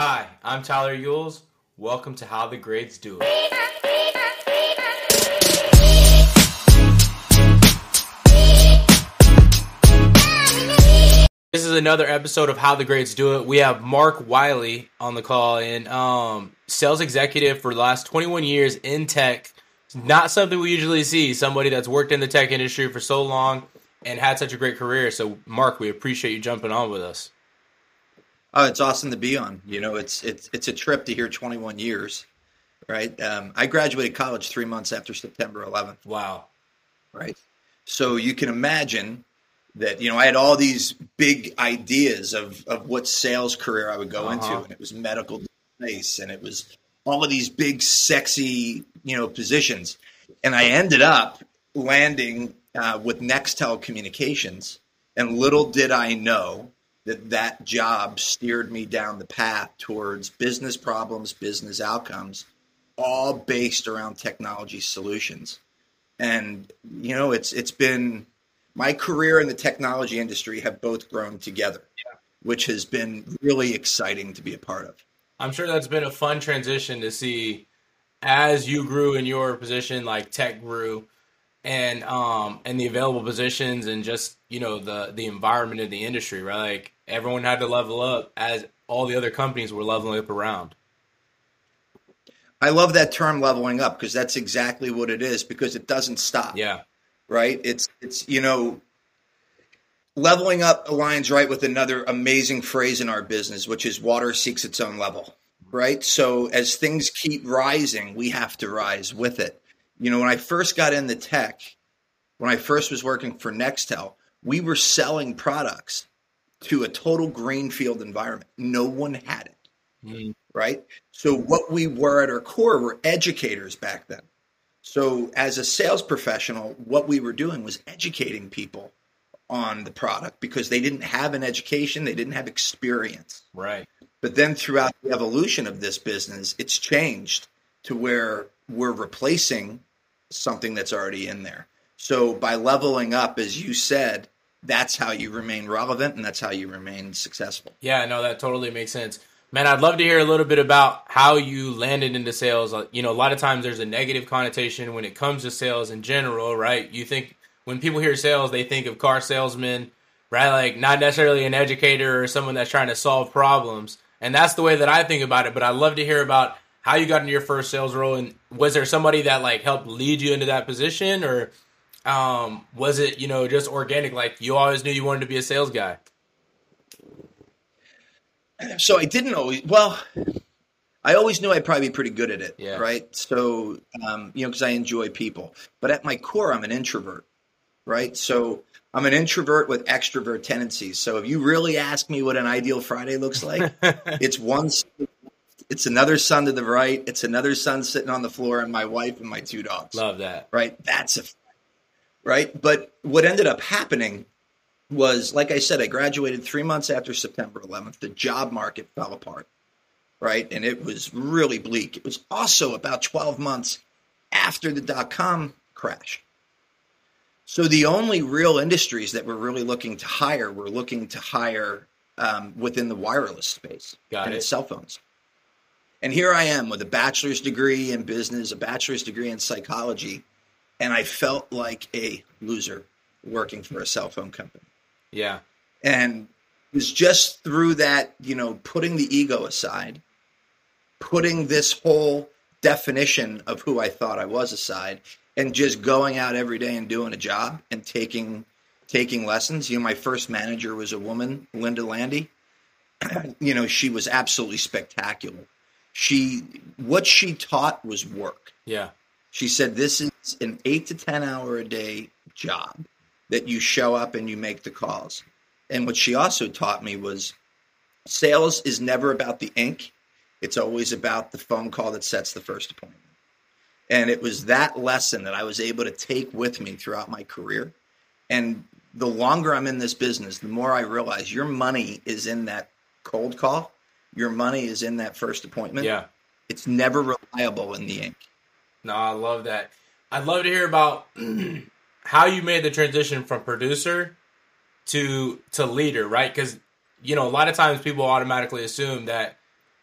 Hi, I'm Tyler Yules. Welcome to How the Greats Do It. This is another episode of How the Greats Do It. We have Mark Wyly on the call and um, sales executive for the last 21 years in tech. Not something we usually see. Somebody that's worked in the tech industry for so long and had such a great career. So, Mark, we appreciate you jumping on with us. Oh, it's awesome to be on. You know, it's it's it's a trip to hear 21 years, right? Um, I graduated college three months after September 11th, Wow. right? So you can imagine that you know I had all these big ideas of of what sales career I would go into, Uh-huh. and it was medical device, and it was all of these big, sexy, you know, positions, and I ended up landing uh, with Nextel Communications, and little did I know that that job steered me down the path towards business problems, business outcomes, all based around technology solutions. And you know, it's it's been my career and the technology industry have both grown together, which has been really exciting to be a part of. I'm sure that's been a fun transition to see as you grew in your position, like tech grew, and um and the available positions and just you know the the environment of the industry, right? Like everyone had to level up as all the other companies were leveling up around. I love that term leveling up because that's exactly what it is because it doesn't stop. Yeah, right? It's it's you know leveling up aligns right with another amazing phrase in our business, which is water seeks its own level, right? So as things keep rising, we have to rise with it. You know, when I first got into tech, when I first was working for Nextel, we were selling products to a total greenfield environment. No one had it Mhm. right? So what we were at our core were educators back then. So as a sales professional, what we were doing was educating people on the product because they didn't have an education, they didn't have experience. right. But then throughout the evolution of this business, it's changed to where we're replacing something that's already in there. So by leveling up, as you said, that's how you remain relevant and that's how you remain successful. Yeah, no, that totally makes sense. Man, I'd love to hear a little bit about how you landed into sales. Uh, You know, a lot of times there's a negative connotation when it comes to sales in general, right? You think when people hear sales, they think of car salesmen, right? Like not necessarily an educator or someone that's trying to solve problems. And that's the way that I think about it. But I'd love to hear about how you got into your first sales role and was there somebody that like helped lead you into that position or um, was it, you know, just organic? Like you always knew you wanted to be a sales guy. so I didn't always. Well, I always knew I'd probably be pretty good at it, Yeah. right? So, um, you know, because I enjoy people, but at my core, I'm an introvert, right? So I'm an introvert with extrovert tendencies. So if you really ask me what an ideal Friday looks like, it's one. It's another son to the right. It's another son sitting on the floor, and my wife and my two dogs Love that. right? That's a right. But what ended up happening was, like I said, I graduated three months after September 11th. The job market fell apart, right? And it was really bleak. It was also about 12 months after the dot com crash. So the only real industries that were really looking to hire were looking to hire um, within the wireless space Got and it. its cell phones. And here I am with a bachelor's degree in business, a bachelor's degree in psychology, and I felt like a loser working for a cell phone company. Yeah. And it was just through that, you know, putting the ego aside, putting this whole definition of who I thought I was aside, and just going out every day and doing a job and taking taking lessons. You know, my first manager was a woman, Linda Landy. you know, she was absolutely spectacular. She what she taught was work. Yeah. She said this is an 8 to 10 hour a day job that you show up and you make the calls. And what she also taught me was sales is never about the ink. It's always about the phone call that sets the first appointment. And it was that lesson that I was able to take with me throughout my career. And the longer I'm in this business, the more I realize your money is in that cold call. Your money is in that first appointment. Yeah. It's never reliable in the ink. No, I love that. I'd love to hear about how you made the transition from producer to to leader, right? Because you know, a lot of times people automatically assume that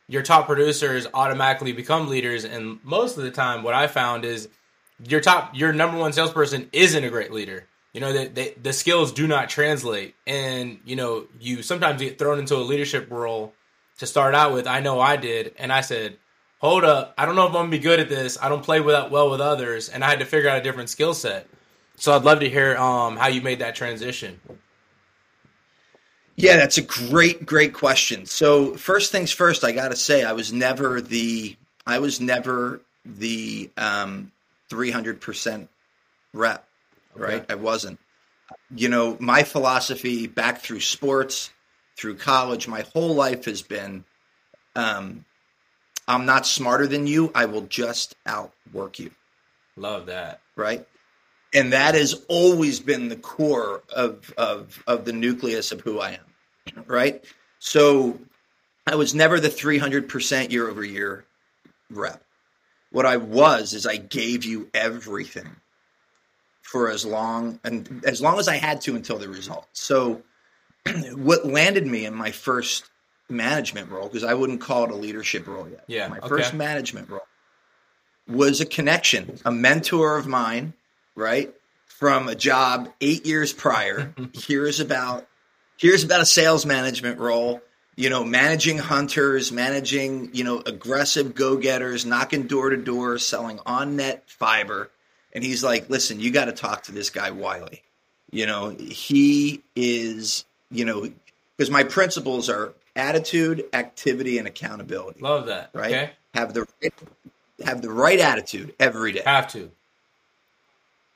your top producers automatically become leaders. And most of the time, what I found is your top, your number one salesperson isn't a great leader. You know, that the, the skills do not translate. And, you know, you sometimes get thrown into a leadership role to start out with. I know I did. And I said, hold up, I don't know if I'm gonna be good at this. I don't play with well with others, and I had to figure out a different skill set. So I'd love to hear um, how you made that transition. Yeah, that's a great, great question. So first things first, I got to say, I was never the, I was never the um, 300% rep, right? I wasn't. You know, my philosophy back through sports, through college, my whole life has been, um, I'm not smarter than you. I will just outwork you. Love that. Right and that has always been the core of of of the nucleus of who I am, right? So I was never the 300% year over year rep. What I was is I gave you everything for as long and as long as I had to until the result. So what landed me in my first management role because I wouldn't call it a leadership role yet. Yeah. My okay. first management role was a connection, a mentor of mine right? From a job eight years prior. here's about here's about a sales management role. You know, managing hunters, managing you know aggressive go getters, knocking door to door, selling on net fiber. And he's like, "Listen, you got to talk to this guy Wyly. You know, he is you know because my principles are attitude, activity, and accountability. Love that. Right? Okay. Have the have the right attitude every day. Have to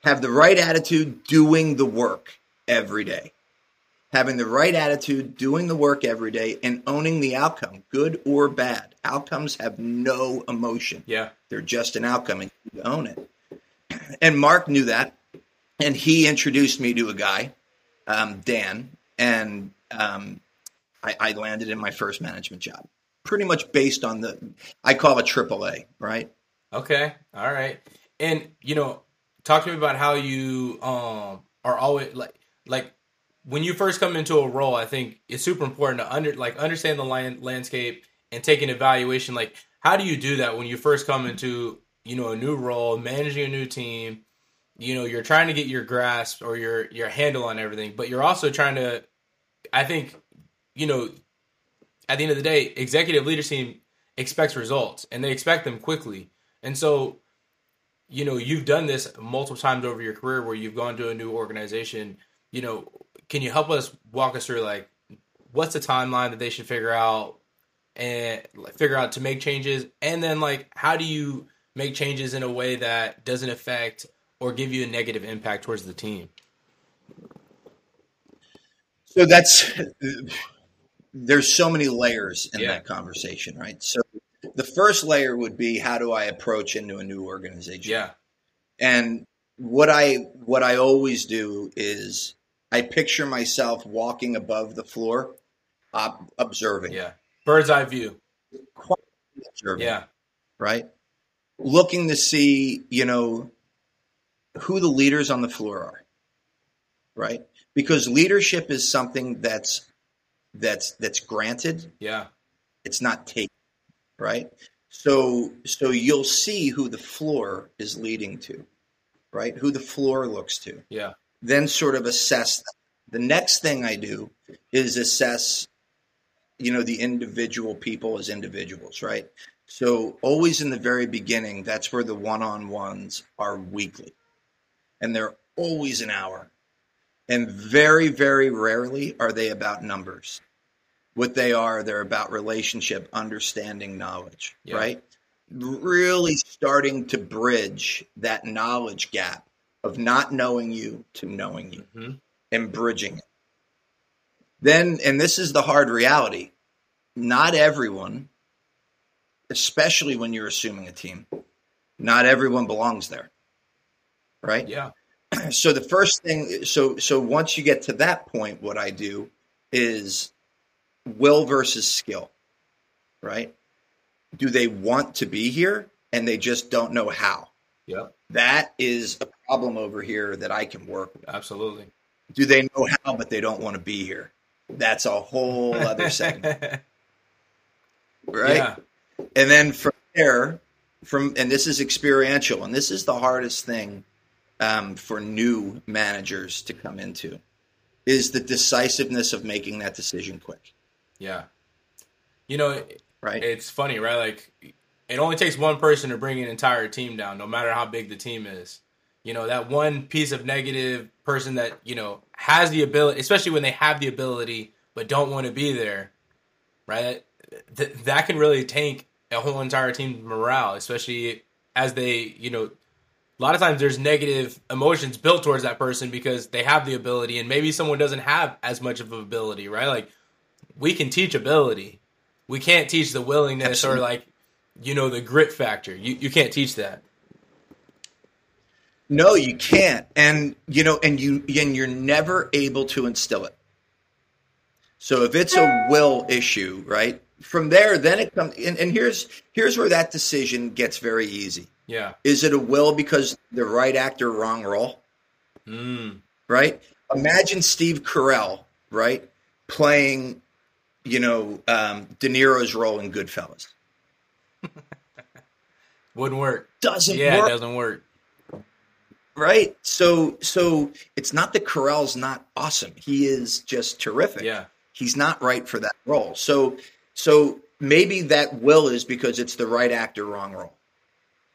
have the right attitude doing the work every day. Having the right attitude, doing the work every day, and owning the outcome, good or bad. Outcomes have no emotion. Yeah. They're just an outcome, and you own it. And Mark knew that. And he introduced me to a guy, um, Dan, and um, I, I landed in my first management job. Pretty much based on the, I call it AAA, right? Okay. All right. And, you know, talk to me about how you um are always like like when you first come into a role i think it's super important to under like understand the land, landscape and take an evaluation like how do you do that when you first come into you know a new role managing a new team you know you're trying to get your grasp or your your handle on everything but you're also trying to i think you know at the end of the day executive leadership team expects results and they expect them quickly and so you know, you've done this multiple times over your career where you've gone to a new organization. You know, can you help us walk us through like what's the timeline that they should figure out and figure out to make changes, and then like how do you make changes in a way that doesn't affect or give you a negative impact towards the team? So that's there's so many layers in yeah. that conversation, right? So the first layer would be how do I approach into a new organization? Yeah. And what I what I always do is I picture myself walking above the floor, ob- observing. Yeah. Bird's eye view. Observing. Yeah. Right. Looking to see, you know, who the leaders on the floor are. Right. Because leadership is something that's that's that's granted. Yeah. It's not taken right? So so you'll see who the floor is leading to, right? Who the floor looks to. Yeah. Then sort of assess. The next thing I do is assess, you know, the individual people as individuals, right? So always in the very beginning, that's where the one-on-ones are weekly, and they're always an hour, and very very rarely are they about numbers what they are. They're about relationship, understanding, knowledge, yeah. right? Really starting to bridge that knowledge gap of not knowing you to knowing you mm-hmm. and bridging it. Then, and this is the hard reality not everyone, especially when you're assuming a team, not everyone belongs there. Right? Yeah. So the first thing so so once you get to that point what I do is will versus skill, right? Do they want to be here and they just don't know how? Yeah. That is a problem over here that I can work with. Absolutely. Do they know how, but they don't want to be here? That's a whole other segment. right? Yeah. And then from there, from and this is experiential, and this is the hardest thing um, for new managers to come into, is the decisiveness of making that decision quick, Yeah. You know, right? it's funny, right? Like it only takes one person to bring an entire team down, no matter how big the team is. You know, that one piece of negative person that, you know, has the ability, especially when they have the ability but don't want to be there, right? Th- that can really tank a whole entire team morale, especially as they, you know, a lot of times there's negative emotions built towards that person because they have the ability and maybe someone doesn't have as much of ability, right? Like we can teach ability. We can't teach the willingness Absolutely. or like you know the grit factor. You you can't teach that. No, you can't, and you know, and you and you're never able to instill it. So if it's a will issue, right? From there, then it comes, and, and here's here's where that decision gets very easy. Yeah. Is it a will because the right actor, wrong role? Mm. right? Imagine Steve Carell, right, playing, you know, um, De Niro's role in Goodfellas. Wouldn't work. Doesn't yeah, work, it doesn't work. right? So, so it's not that Carell's not awesome. He is just terrific. Yeah. He's not right for that role. So, so maybe that will is because it's the right actor, wrong role,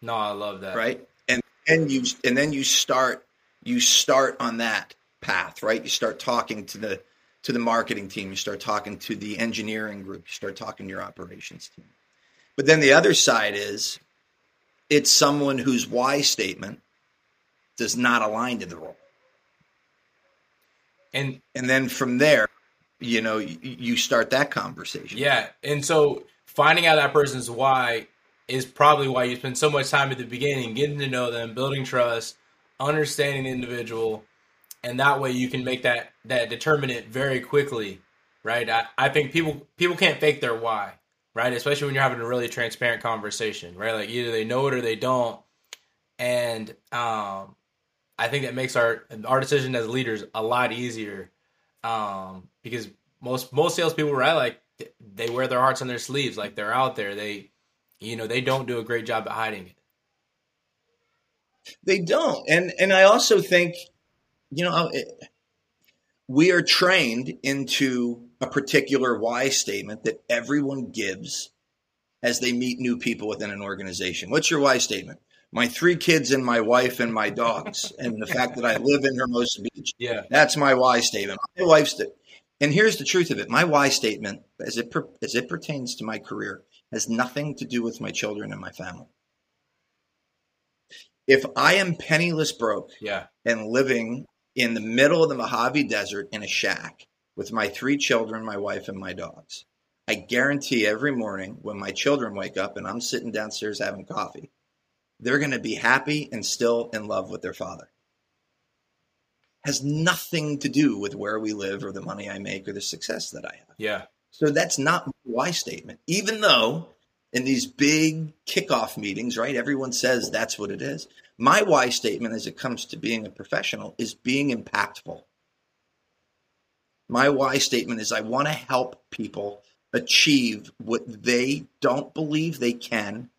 No, I love that. right? And and you and then you start you start on that path, right? You start talking to the to the marketing team, you start talking to the engineering group, you start talking to your operations team. But then the other side is it's someone whose why statement does not align to the role. And And then from there, you know, you, you start that conversation. yeah, and so finding out that person's why is probably why you spend so much time at the beginning getting to know them, building trust, understanding the individual, and that way you can make that that determinant very quickly, right? I, I think people people can't fake their why, right? Especially when you're having a really transparent conversation, right? Like either they know it or they don't, and um, I think that makes our our decision as leaders a lot easier, um, because most most salespeople, right? Like they wear their hearts on their sleeves, like they're out there. They, you know, they don't do a great job at hiding it. They don't, and and I also think, you know, it, we are trained into a particular why statement that everyone gives as they meet new people within an organization. What's your why statement? My three kids and my wife and my dogs, and the fact that I live in Hermosa Beach. Yeah, That's my why statement. My wife's the, and here's the truth of it. My why statement, as it per, as it pertains to my career, has nothing to do with my children and my family. If I am penniless broke yeah, and living in the middle of the Mojave Desert in a shack with my three children, my wife, and my dogs, I guarantee every morning when my children wake up and I'm sitting downstairs having coffee, they're going to be happy and still in love with their father. Has nothing to do with where we live or the money I make or the success that I have. yeah, So that's not my why statement, even though in these big kickoff meetings, right, everyone says that's what it is. My why statement as it comes to being a professional is being impactful. My why statement is I want to help people achieve what they don't believe they can,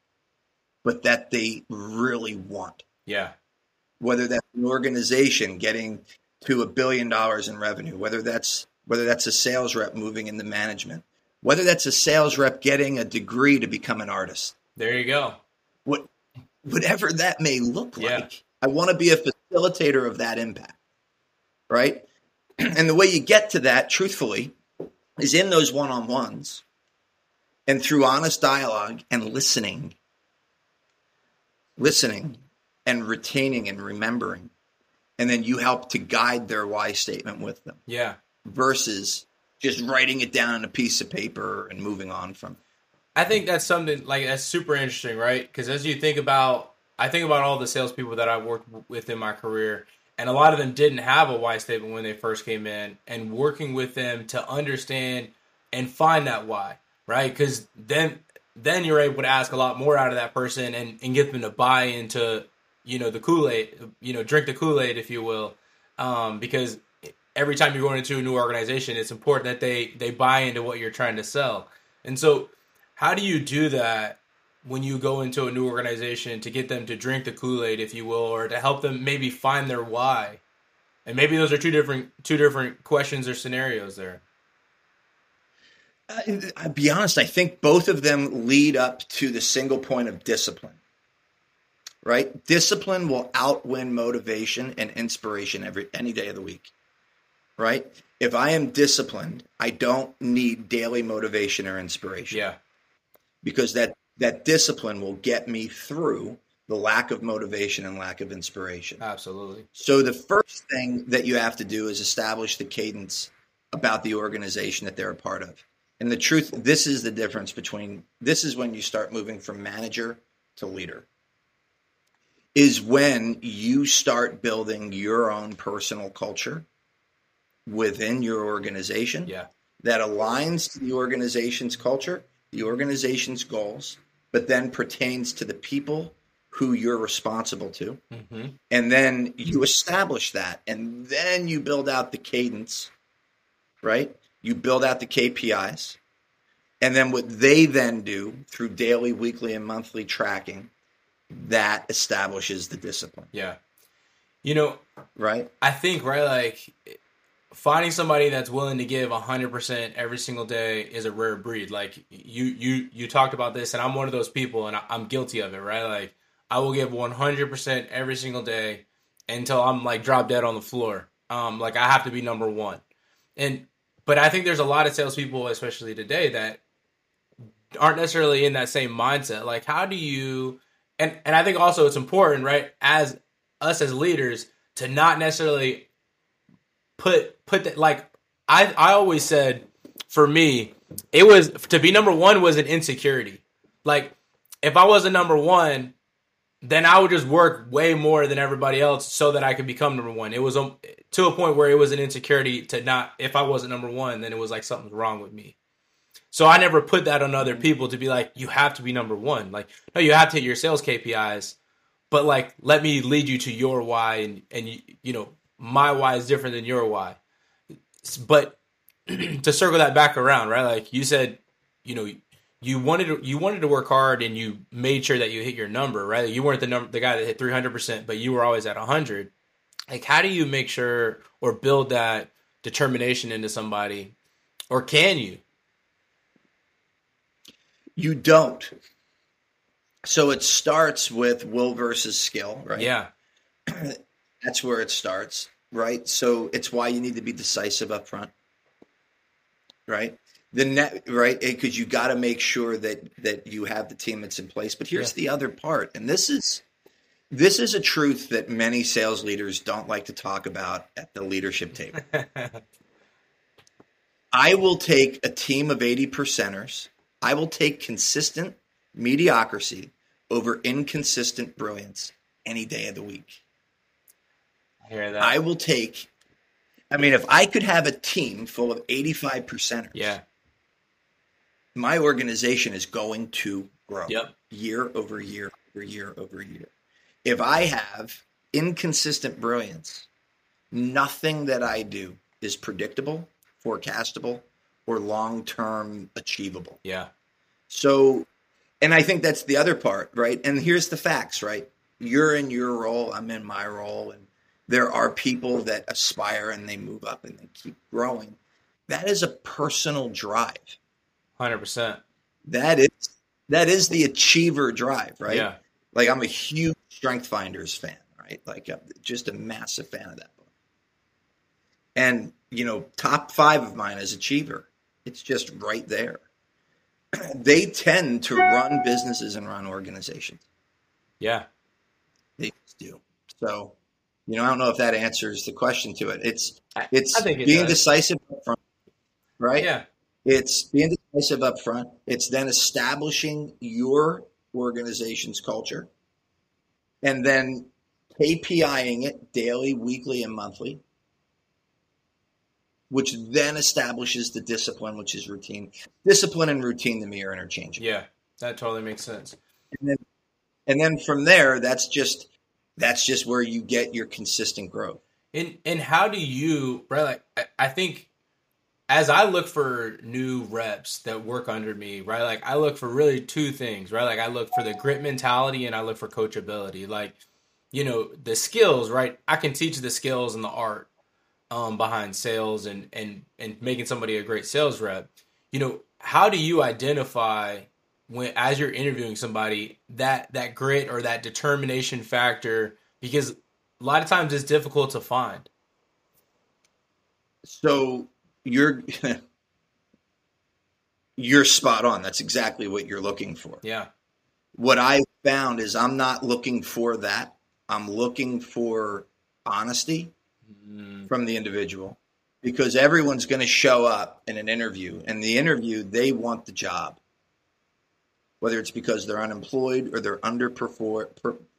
but that they really want yeah, whether that's an organization getting to a billion dollars in revenue, whether that's whether that's a sales rep moving into management, whether that's a sales rep getting a degree to become an artist, there you go. what whatever that may look like. Yeah. I want to be a facilitator of that impact. Right? And the way you get to that, truthfully, is in those one-on-ones and through honest dialogue and listening. Listening and retaining and remembering. And then you help to guide their why statement with them Yeah, versus just writing it down on a piece of paper and moving on from. I think that's something like that's super interesting, right? Because as you think about, I think about all the salespeople that I worked with in my career, and a lot of them didn't have a why statement when they first came in, and working with them to understand and find that why, right? Because then then you're able to ask a lot more out of that person and, and get them to buy into you know the Kool Aid, you know, drink the Kool Aid, if you will, um, because every time you're going into a new organization, it's important that they they buy into what you're trying to sell, and so How do you do that when you go into a new organization to get them to drink the Kool-Aid, if you will, or to help them maybe find their why? And maybe those are two different two different questions or scenarios there. Uh, I'll be honest, I think both of them lead up to the single point of discipline. Right? Discipline will outwin motivation and inspiration every any day of the week. Right? If I am disciplined, I don't need daily motivation or inspiration. Yeah. Because that that discipline will get me through the lack of motivation and lack of inspiration. Absolutely. So the first thing that you have to do is establish the cadence about the organization that they're a part of. And the truth, this is the difference between this is when you start moving from manager to leader. Is when you start building your own personal culture within your organization Yeah. that aligns to the organization's culture, the organization's goals, but then pertains to the people who you're responsible to. Mm-hmm. And then you establish that, and then you build out the cadence, right? You build out the KPIs. And then what they then do through daily, weekly, and monthly tracking, that establishes the discipline, Yeah. You know, right? I think right like finding somebody that's willing to give 100% every single day is a rare breed. Like you you you talked about this and i'm one of those people and i'm guilty of it right? Like i will give 100% every single day until i'm like drop dead on the floor. Um like i have to be number one. And but i think there's a lot of salespeople especially today that aren't necessarily in that same mindset. Like how do you and and i think also it's important right as us as leaders to not necessarily put put that like I I always said for me it was to be number one was an insecurity. Like if I wasn't number one, then I would just work way more than everybody else so that I could become number one. It was um, to a point where it was an insecurity to not if I wasn't number one, then it was like something's wrong with me. So I never put that on other people to be like, you have to be number one. Like, no, you have to hit your sales KPIs, but like, let me lead you to your why, and and you, you know, my why is different than your why. But to circle that back around, right? Like you said, you know, you wanted to, you wanted to work hard, and you made sure that you hit your number, right? You weren't the number the guy that hit three hundred percent, but you were always at hundred. Like, how do you make sure or build that determination into somebody, or can you? You don't. So it starts with will versus skill, right? Yeah, That's where it starts, right? So it's why you need to be decisive up front, right? The net, right? Because you got to make sure that that you have the team that's in place. But here's Yeah. the other part, and this is this is a truth that many sales leaders don't like to talk about at the leadership table. I will take a team of 80 percenters. I will take consistent mediocrity over inconsistent brilliance any day of the week. I hear that. I will take. I mean, if I could have a team full of 85 percenters, yeah, my organization is going to grow Yep. year over year over year over year. If I have inconsistent brilliance, nothing that I do is predictable, forecastable, or long term achievable. yeah, So, and I think that's the other part, right? And here's the facts, right? You're in your role, I'm in my role, and there are people that aspire and they move up and they keep growing. That is a personal drive. hundred percent. That is that is the achiever drive, right? Yeah, Like I'm a huge Strength Finders fan, right? Like I'm just a massive fan of that book. And you know, top five of mine is achiever. It's just right there. they tend to run businesses and run organizations. yeah, They just do. So, you know, I don't know if that answers the question to it. It's it's it being does. decisive up front, right? yeah, It's being decisive up front. It's then establishing your organization's culture and then KPIing it daily, weekly, and monthly, which then establishes the discipline, which is routine. Discipline and routine to me are interchangeable. yeah. That totally makes sense. And then, and then from there, that's just that's just where you get your consistent growth. And and how do you, right? Like I, I think as I look for new reps that work under me, right? Like I look for really two things, right? Like I look for the grit mentality and I look for coachability. Like, you know, the skills, right? I can teach the skills and the art um, behind sales and and and making somebody a great sales rep. You know, how do you identify when as you're interviewing somebody that that grit or that determination factor because a lot of times it's difficult to find. So you're you're spot on. That's exactly what you're looking for. Yeah. What I found is I'm not looking for that. I'm looking for honesty mm. from the individual because everyone's going to show up in an interview and the interview they want the job whether it's because they're unemployed or they're underperform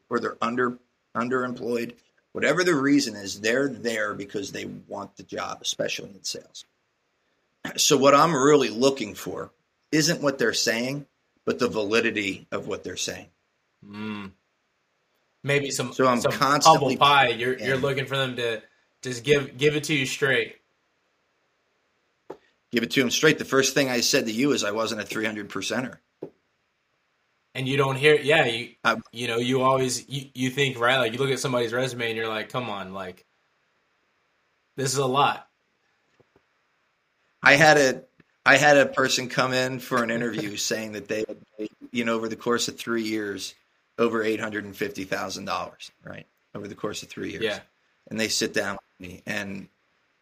or they're under underemployed whatever the reason is they're there because they want the job especially in sales so what I'm really looking for isn't what they're saying, but the validity of what they're saying. Mm. Maybe some so I'm some constantly pie. You're you're looking for them to just give give it to you straight. Give it to them straight. The first thing I said to you is I wasn't a 300 percenter. And you don't hear, yeah, you I, you know, you always you, you think right, like you look at somebody's resume and you're like, come on, like this is a lot. I had a I had a person come in for an interview saying that they had made, you know, over the course of three years, over eight hundred and fifty thousand dollars, right? Over the course of three years. Yeah. And they sit down with me and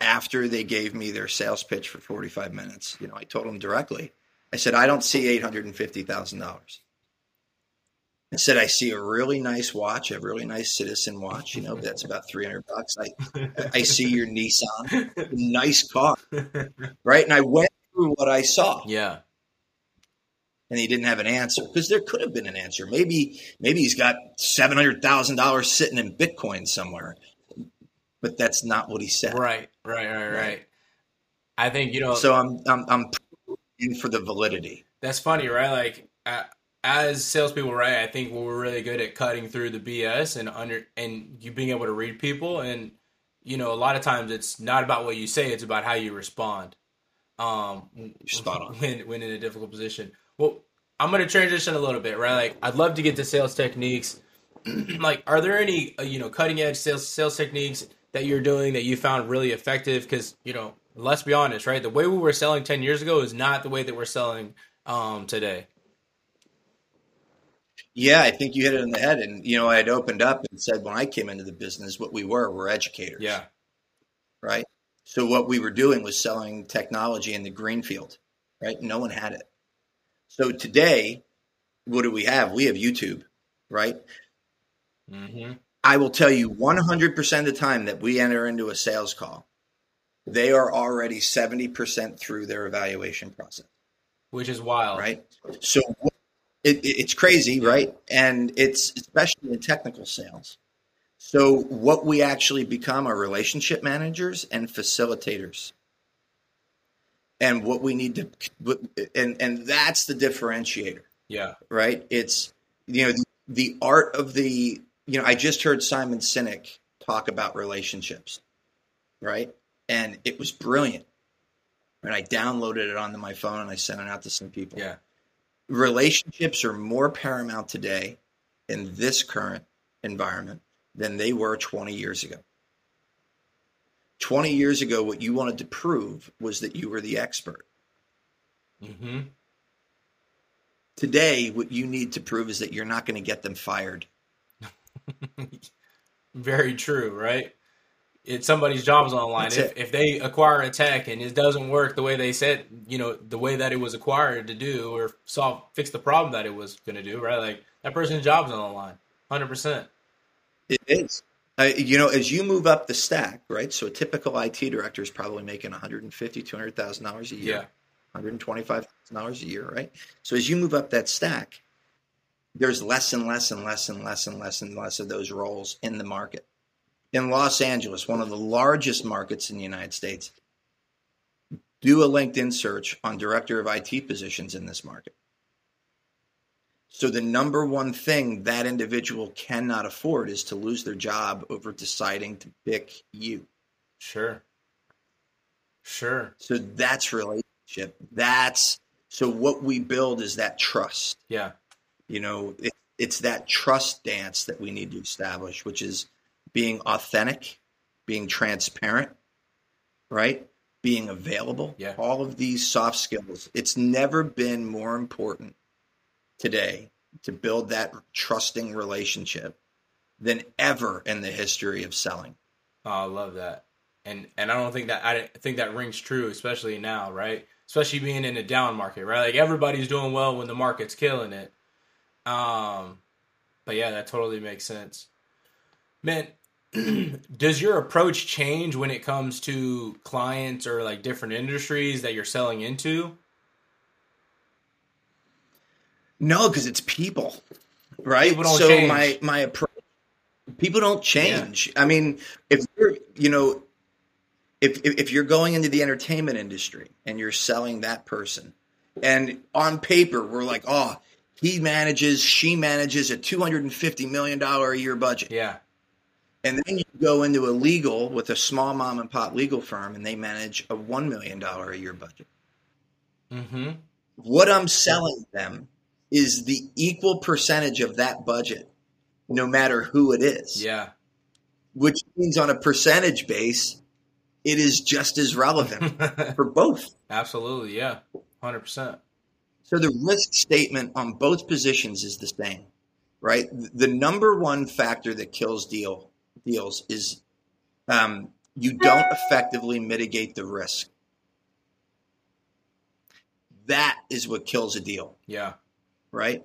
after they gave me their sales pitch for 45 minutes, you know, I told them directly, I said, I don't see $850,000. I said, I see a really nice watch, a really nice citizen watch. You know, that's about 300 bucks. I, I see your Nissan, nice car. Right. And I went through what I saw. Yeah. And he didn't have an answer because there could have been an answer. Maybe, maybe he's got $700,000 sitting in Bitcoin somewhere, but that's not what he said. Right. Right. Right. Right. right. I think, you know, so I'm, I'm, I'm in for the validity. That's funny, right? Like, uh, as salespeople, right, I think we're really good at cutting through the BS and under and you being able to read people. And you know, a lot of times it's not about what you say; it's about how you respond. Um, spot on when when in a difficult position. Well, I'm going to transition a little bit, right? Like, I'd love to get to sales techniques. like, are there any uh, you know cutting edge sales sales techniques that you're doing that you found really effective? Because you know, let's be honest, right? The way we were selling ten years ago is not the way that we're selling um, today. Yeah, I think you hit it on the head. And, you know, I had opened up and said when I came into the business, what we were were educators. Yeah. Right. So what we were doing was selling technology in the greenfield, right? No one had it. So today, what do we have? We have YouTube, right? Mm-hmm. I will tell you 100% of the time that we enter into a sales call, they are already 70% through their evaluation process. Which is wild. Right. So it, it's crazy, right? And it's especially in technical sales. So what we actually become are relationship managers and facilitators. And what we need to, and and that's the differentiator. Yeah. Right. It's you know the, the art of the you know I just heard Simon Sinek talk about relationships, right? And it was brilliant. And I downloaded it onto my phone and I sent it out to some people. Yeah relationships are more paramount today in this current environment than they were 20 years ago. 20 years ago, what you wanted to prove was that you were the expert. Mm-hmm. Today, what you need to prove is that you're not going to get them fired. Very true, right? It's somebody's job's on the line. If, if they acquire a tech and it doesn't work the way they said, you know, the way that it was acquired to do or solve fix the problem that it was going to do, right? Like that person's job's on the line, hundred percent. It is. Uh, you know, as you move up the stack, right? So a typical IT director is probably making one hundred and fifty, two hundred thousand dollars a year, yeah, one hundred twenty-five thousand dollars a year, right? So as you move up that stack, there's less and less and less and less and less and less of those roles in the market in Los Angeles, one of the largest markets in the United States, do a LinkedIn search on director of IT positions in this market. So the number one thing that individual cannot afford is to lose their job over deciding to pick you. Sure. Sure. So that's relationship. That's so what we build is that trust. Yeah. You know, it, it's that trust dance that we need to establish, which is being authentic, being transparent, right? Being available. Yeah. All of these soft skills. It's never been more important today to build that trusting relationship than ever in the history of selling. Oh, I love that. And and I don't think that I think that rings true, especially now, right? Especially being in a down market, right? Like everybody's doing well when the market's killing it. Um, but yeah, that totally makes sense. Man, does your approach change when it comes to clients or like different industries that you're selling into? No, because it's people, right? People don't so change. my my approach, people don't change. I mean, if you're, you know, if, if if you're going into the entertainment industry and you're selling that person, and on paper we're like, oh, he manages, she manages a two hundred and fifty million dollar a year budget, Yeah. And then you go into a legal with a small mom and pop legal firm, and they manage a one million dollar a year budget. Mm-hmm. what I'm selling them is the equal percentage of that budget, no matter who it is. Yeah. Which means on a percentage base, it is just as relevant for both. Absolutely. Yeah. Hundred percent. So the risk statement on both positions is the same, right? The number one factor that kills deal deals is um, you don't effectively mitigate the risk. That is what kills a deal. Yeah. right?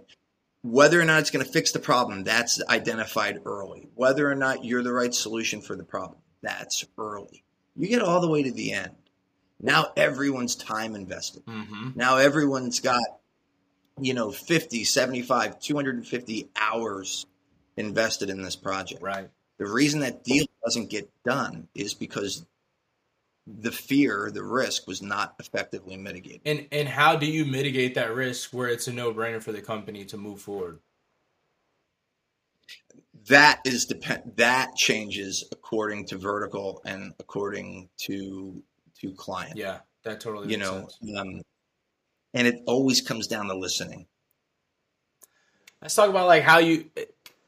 Whether or not it's going to fix the problem, that's identified early. Whether or not you're the right solution for the problem, that's early. You get all the way to the end. Now everyone's time invested. Mm-hmm. Now everyone's got, you know, 50, 75, 250 hours invested in this project. Right. The reason that deal doesn't get done is because the fear, the risk was not effectively mitigated. And and how do you mitigate that risk where it's a no brainer for the company to move forward? that is depend that changes according to vertical and according to to client Yeah, that totally you know um, and it always comes down to listening Let's talk about like how you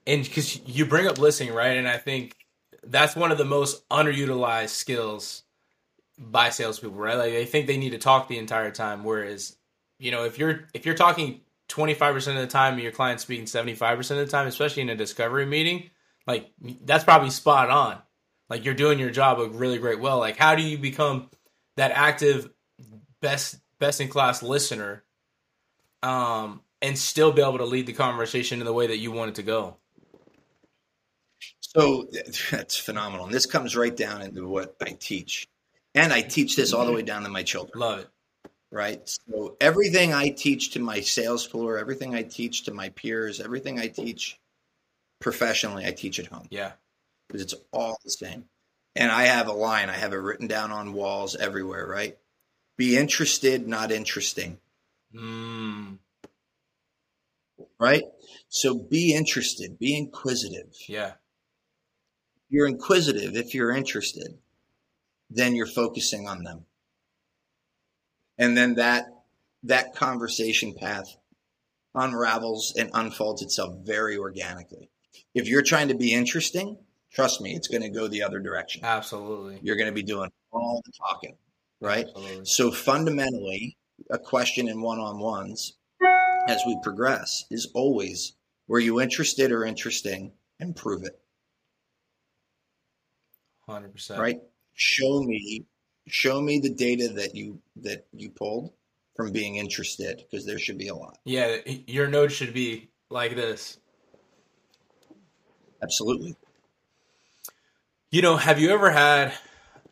and because you bring up listening, right? And I think that's one of the most underutilized skills by salespeople, right? Like they think they need to talk the entire time, whereas you know if you're if you're talking 25% of the time and your client's speaking 75% of the time, especially in a discovery meeting, like that's probably spot on. Like you're doing your job really great well. Like how do you become that active best best in class listener um and still be able to lead the conversation in the way that you want it to go? So that's phenomenal and this comes right down into what i teach and i teach this all the way down to my children Love it. right so everything i teach to my sales floor everything i teach to my peers everything i teach professionally i teach at home Yeah. because it's all the same. And I have a line, I have it written down on walls everywhere, right? Be interested, not interesting, Mm, right? So be interested, be inquisitive. yeah. You're inquisitive if you're interested, then you're focusing on them. And then that that conversation path unravels and unfolds itself very organically. If you're trying to be interesting, trust me, it's going to go the other direction. Absolutely. You're going to be doing all the talking, right? Absolutely. So fundamentally, a question in one-on-ones as we progress is always were you interested or interesting and prove it, 100%. right? Show me show me the data that you that you pulled from being interested because there should be a lot. Yeah, your note should be like this. Absolutely. You know, have you ever had?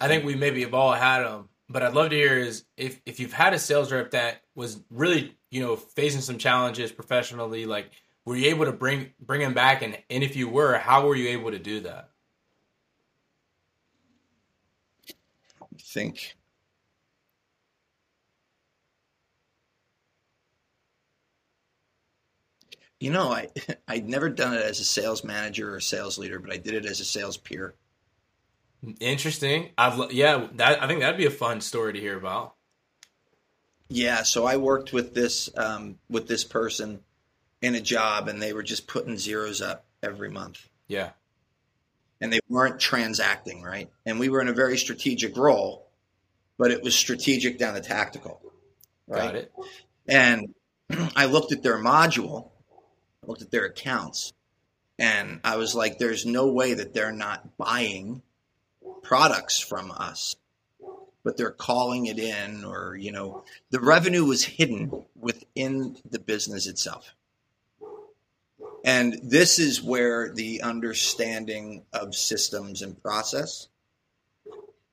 I think we maybe have all had them, but I'd love to hear is if if you've had a sales rep that was really you know facing some challenges professionally, like were you able to bring bring him back, and and if you were, how were you able to do that? I think You know, I I'd never done it as a sales manager or a sales leader, but I did it as a sales peer. Interesting. I've yeah, that I think that'd be a fun story to hear about. Yeah, so I worked with this um, with this person in a job, and they were just putting zeros up every month. Yeah, and they weren't transacting right, and we were in a very strategic role, but it was strategic down to tactical. Right? got it. And I looked at their module, looked at their accounts, and I was like, "There's no way that they're not buying products from us." but they're calling it in or you know the revenue was hidden within the business itself and this is where the understanding of systems and process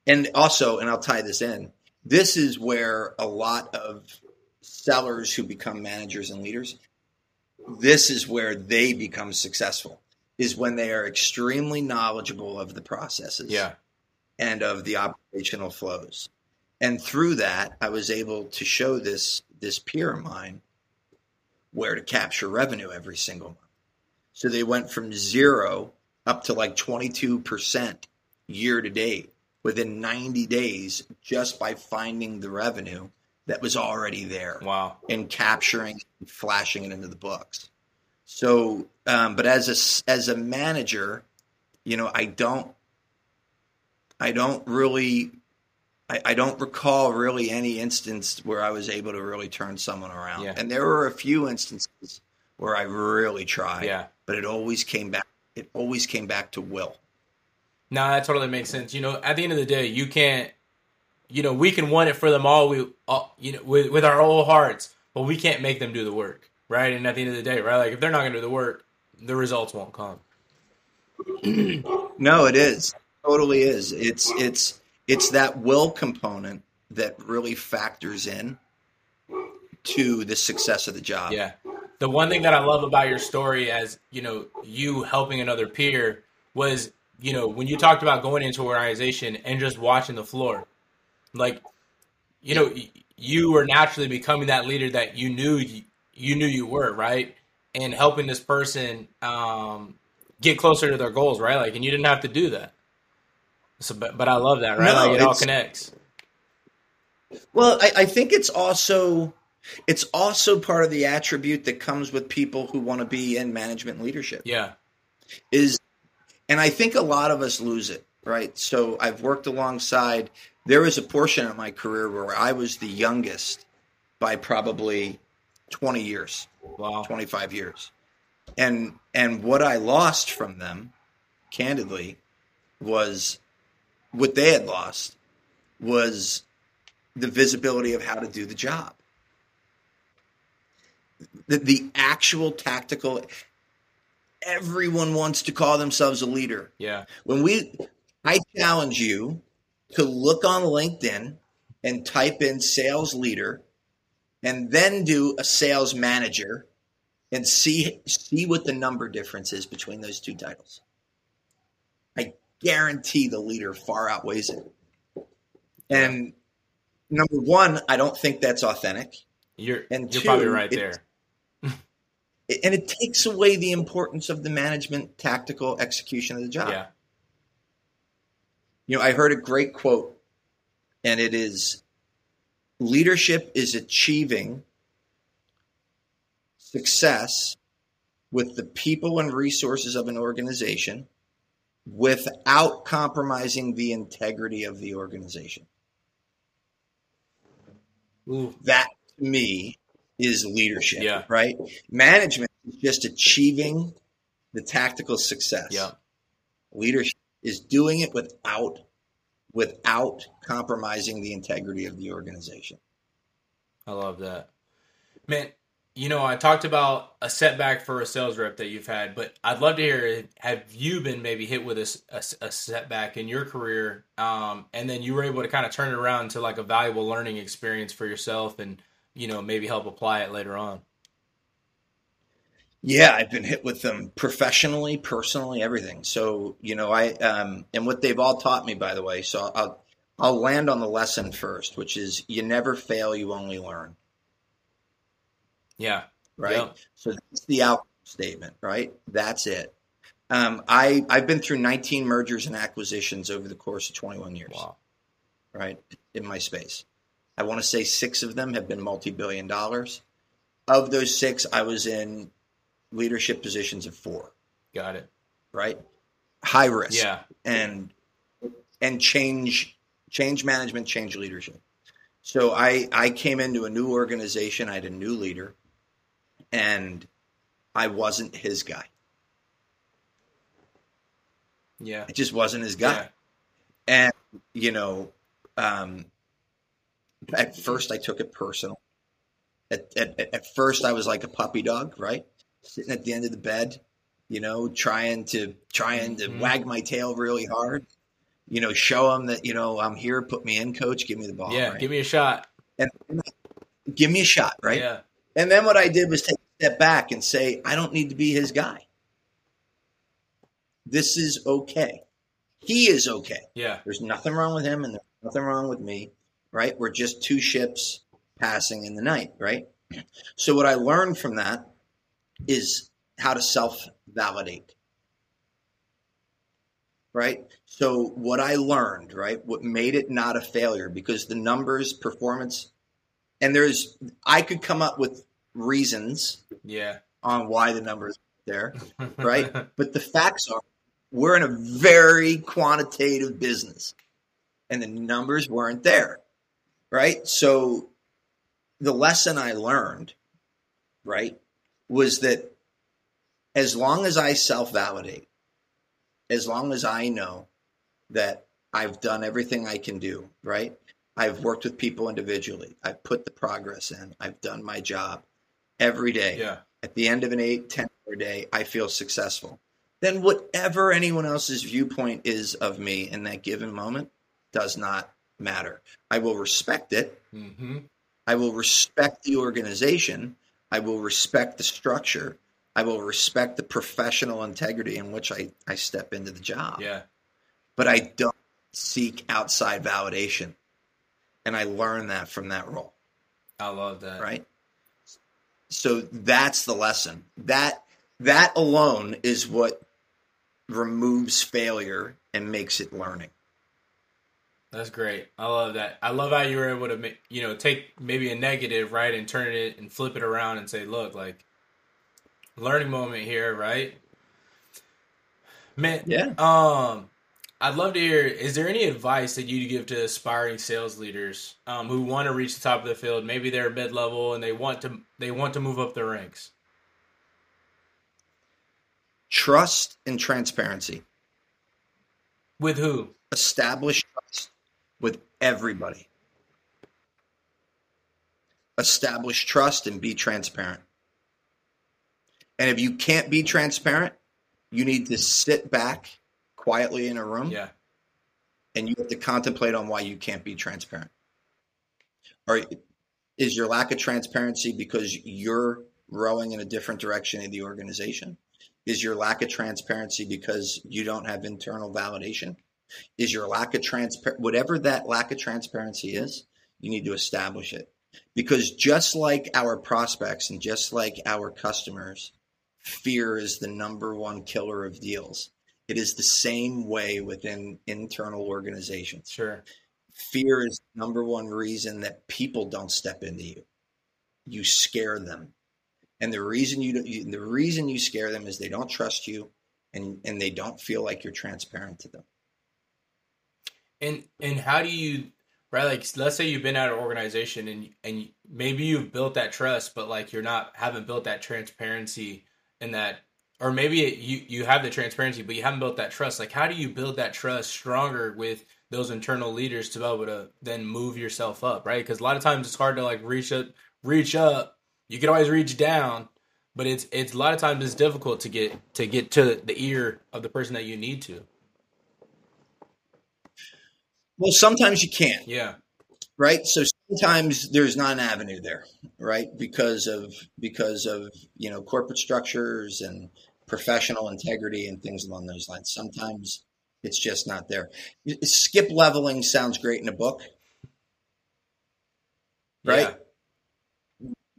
and also and i'll tie this in this is where a lot of sellers who become managers and leaders this is where they become successful is when they are extremely knowledgeable of the processes Yeah, and of the operational flows. And through that, I was able to show this this peer of mine where to capture revenue every single month. So they went from zero up to like 22% year to date within 90 days just by finding the revenue that was already there wow. and capturing and flashing it into the books. So, um, but as a as a manager, you know, I don't, I don't really, I, I don't recall really any instance where I was able to really turn someone around. Yeah. And there were a few instances where I really tried, Yeah. But it always came back. It always came back to will. No, that totally makes sense. You know, at the end of the day, you can't. You know, we can want it for them all. We, all, you know, with with our whole hearts, but we can't make them do the work, right? And at the end of the day, right? Like if they're not going to do the work, the results won't come. No, it is. Totally is. It's it's it's that will component that really factors in to the success of the job. Yeah. The one thing that I love about your story as, you know, you helping another peer was, you know, when you talked about going into an organization and just watching the floor. Like, you know, you were naturally becoming that leader that you knew you, you knew you were, right? And helping this person um, get closer to their goals, right? Like, and you didn't have to do that. So, but, but I love that, right? No, like, it all connects. Well, I, I think it's also it's also part of the attribute that comes with people who want to be in management leadership. Yeah. is and I think a lot of us lose it, right? So I've worked alongside there was a portion of my career where I was the youngest by probably 20 years, Wow. 25 years. And and what I lost from them candidly was what they had lost was the visibility of how to do the job. The, the actual tactical everyone wants to call themselves a leader. Yeah. When we, I challenge you to look on LinkedIn and type in sales leader and then do a sales manager and see see what the number difference is between those two titles. I guarantee the leader far outweighs it. And number one, I don't think that's authentic. You're, And you're two, probably right there. And it takes away the importance of the management tactical execution of the job. Yeah. You know, I heard a great quote, and it is leadership is achieving success with the people and resources of an organization without compromising the integrity of the organization. Ooh. That to me is leadership, Yeah. right? Management is just achieving the tactical success Yeah. leadership is doing it without without compromising the integrity of the organization. I love that. Man, you know, I talked about a setback for a sales rep that you've had, but I'd love to hear have you been maybe hit with a setback in your career um, and then you were able to kind of turn it around to like a valuable learning experience for yourself and, you know, maybe help apply it later on? Yeah, I've been hit with them professionally, personally, everything. So, you know, I um and what they've all taught me by the way. So I'll I'll land on the lesson first, which is you never fail, you only learn, Yeah. right? Yep. So that's the outcome statement, right? That's it. Um, I I've been through 19 mergers and acquisitions over the course of 21 years. Wow. Right in my space, I want to say six of them have been multi-billion dollars. Of those six, I was in leadership positions of four. Got it. Right, high risk. Yeah. and and change change management, change leadership. So I I came into a new organization. I had a new leader, and I wasn't his guy. Yeah. It just wasn't his guy. Yeah. And you know, um, at first I took it personal. At, at, at first I was like a puppy dog, right? Sitting at the end of the bed, you know, trying to trying to Mhm. wag my tail really hard. You know, show them that you know I'm here. Put me in, coach. Give me the ball. yeah. right? Give me a shot. and give me a shot, right? Yeah. And then what I did was take a step back and say, I don't need to be his guy. This is okay. He is okay. Yeah. There's nothing wrong with him and there's nothing wrong with me, right? We're just two ships passing in the night, right? So what I learned from that is how to self validate. Right? So what I learned, right? What made it not a failure because the numbers, performance, and there's I could come up with reasons Yeah. on why the numbers are there, right? but the facts are we're in a very quantitative business and the numbers weren't there, right? So the lesson I learned, right, was that as long as I self validate, as long as I know that I've done everything I can do, right? I've worked with people individually. I've put the progress in. I've done my job every day yeah. at the end of an eight, 10 hour day, I feel successful. Then whatever anyone else's viewpoint is of me in that given moment does not matter. I will respect it. Mm-hmm. I will respect the organization. I will respect the structure. I will respect the professional integrity in which I, I step into the job. Yeah. But I don't seek outside validation. And I learned that from that role I love that. right so that's the lesson that that alone is what removes failure and makes it learning That's great. I love that. I love how you were able to, ma- you know, take maybe a negative, right, and turn it and flip it around and say, look, like, learning moment here, right? Man, yeah um, I'd love to hear. Is there any advice that you give to aspiring sales leaders um, who want to reach the top of the field? Maybe they're mid level and they want to they want to move up the ranks. trust and transparency With who? establish trust with everybody establish trust and be transparent and if you can't be transparent you need to sit back quietly in a room Yeah, and you have to contemplate on why you can't be transparent. Or is your lack of transparency because you're rowing in a different direction in the organization? Is your lack of transparency because you don't have internal validation? Is your lack of transparent whatever that lack of transparency is, you need to establish it. Because just like our prospects and just like our customers, fear is the number one killer of deals. It is the same way within internal organizations. sure. Fear is the number one reason that people don't step into you. You scare them, and the reason you, you the reason you scare them is they don't trust you, and and they don't feel like you're transparent to them. And and how do you right like let's say you've been at an organization and and maybe you've built that trust but like you're not haven't built that transparency and that or maybe it, you you have the transparency but you haven't built that trust. Like how do you build that trust stronger with those internal leaders to be able to then move yourself up right? Because a lot of times it's hard to like reach up reach up. You can always reach down but it's it's a lot of times it's difficult to get to get to the ear of the person that you need to Well, sometimes you can't. yeah. Right? So sometimes there's not an avenue there right? Because of because of you know corporate structures and professional integrity and things along those lines. Sometimes it's just not there. Skip leveling sounds great in a book. Right?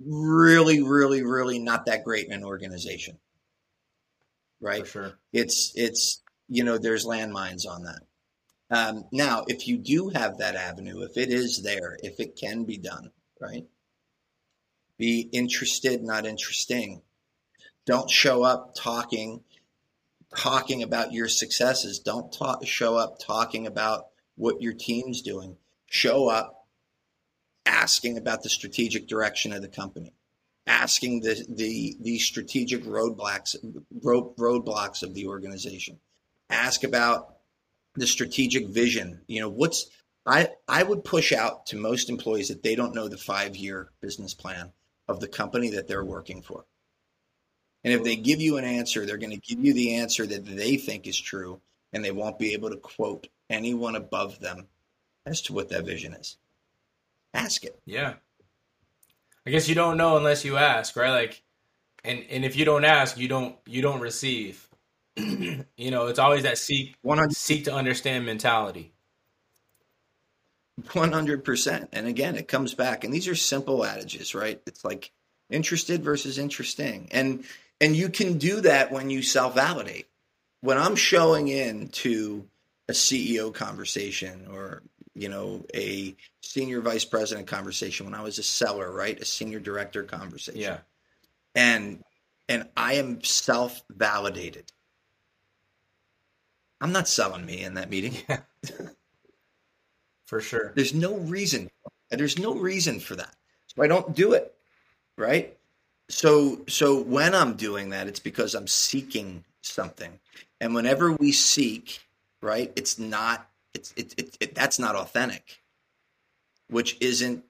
Really really really not that great in an organization. Right? For sure. It's it's you know there's landmines on that. Um, now, if you do have that avenue, if it is there, if it can be done, right? Be interested, not interesting. Don't show up talking talking about your successes. Don't talk, show up talking about what your team's doing. Show up asking about the strategic direction of the company, asking the the, the strategic roadblocks road, roadblocks of the organization. Ask about the strategic vision. You know, what's I I would push out to most employees that they don't know the five year business plan of the company that they're working for. And if they give you an answer, they're going to give you the answer that they think is true, and they won't be able to quote anyone above them as to what that vision is. Ask it. Yeah. I guess you don't know unless you ask, right? Like, and and if you don't ask, you don't you don't receive. you know, it's always that seek 100 seek to understand mentality. 100%. And again, it comes back. And these are simple adages, right? It's like interested versus interesting. And and you can do that when you self-validate. When I'm showing in to a CEO conversation or you know a senior vice president conversation when I was a seller, right? A senior director conversation. Yeah. And and I am self-validated. I'm not selling me in that meeting. For sure. There's no reason. There's no reason for that. So I don't do it. Right? So so when I'm doing that, it's because I'm seeking something. And whenever we seek, right, it's not it's it, it, it that's not authentic. Which isn't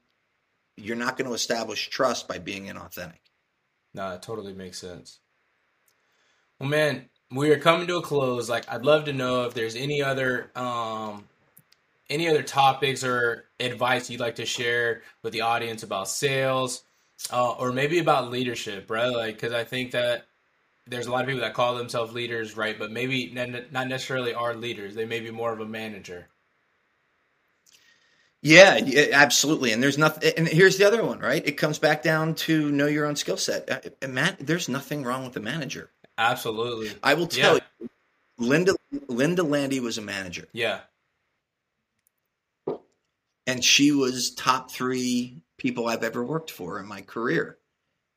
you're not going to establish trust by being inauthentic. No, it totally makes sense. Well, man, we are coming to a close. Like, I'd love to know if there's any other um, any other topics or advice you'd like to share with the audience about sales, uh, or maybe about leadership, right? Like, because I think that there's a lot of people that call themselves leaders, right? But maybe not necessarily are leaders. They may be more of a manager. Yeah, absolutely. And there's nothing. And here's the other one, right? It comes back down to know your own skill set. Uh, uh, there's nothing wrong with a manager. Absolutely. I will tell Yeah. you, Linda Linda Landy was a manager, Yeah. and she was top three people I've ever worked for in my career.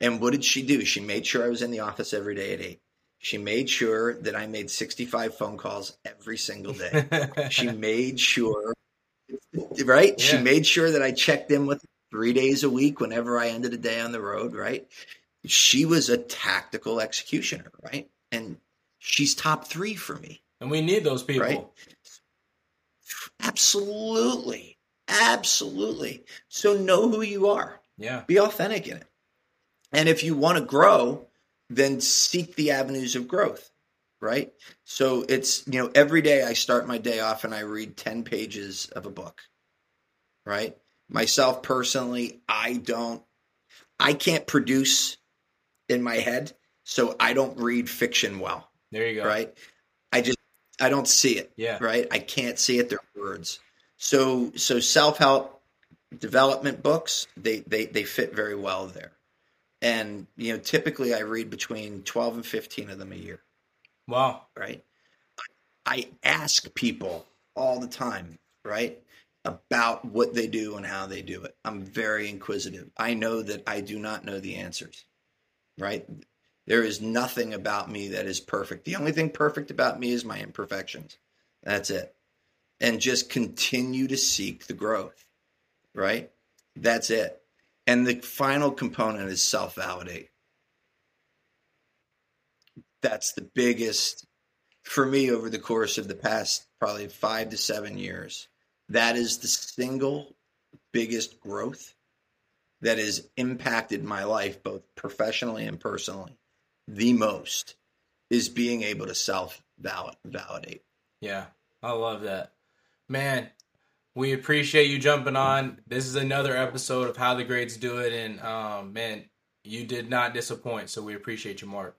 And what did she do? She made sure I was in the office every day at eight. She made sure that I made 65 phone calls every single day. she made sure, right? She made sure that I checked in with her three days a week whenever I ended a day on the road, right? She was a tactical executioner, right? And she's top three for me. and we need those people. Right. Absolutely. Absolutely. So know who you are. Yeah. Be authentic in it. And if you want to grow, then seek the avenues of growth, right? So it's, you know, every day I start my day off and I read 10 pages of a book, right? Myself personally, I don't, I can't produce in my head, so I don't read fiction well, There you go. right? I just, I don't see it Yeah. right? I can't see it; they're words. So, so self help development books they they they fit very well there. And you know, typically I read between twelve and fifteen of them a year, Wow. right? I ask people all the time, right, about what they do and how they do it. I'm very inquisitive. I know that I do not know the answers, right? There is nothing about me that is perfect. The only thing perfect about me is my imperfections. That's it. And just continue to seek the growth, right? That's it. And the final component is self validate. That's the biggest for me over the course of the past probably five to seven years. That is the single biggest growth that has impacted my life, both professionally and personally, the most is being able to self validate. Yeah, I love that. Man, we appreciate you jumping on. This is another episode of How the Greats Do It. And um, man, you did not disappoint. So we appreciate you, Mark.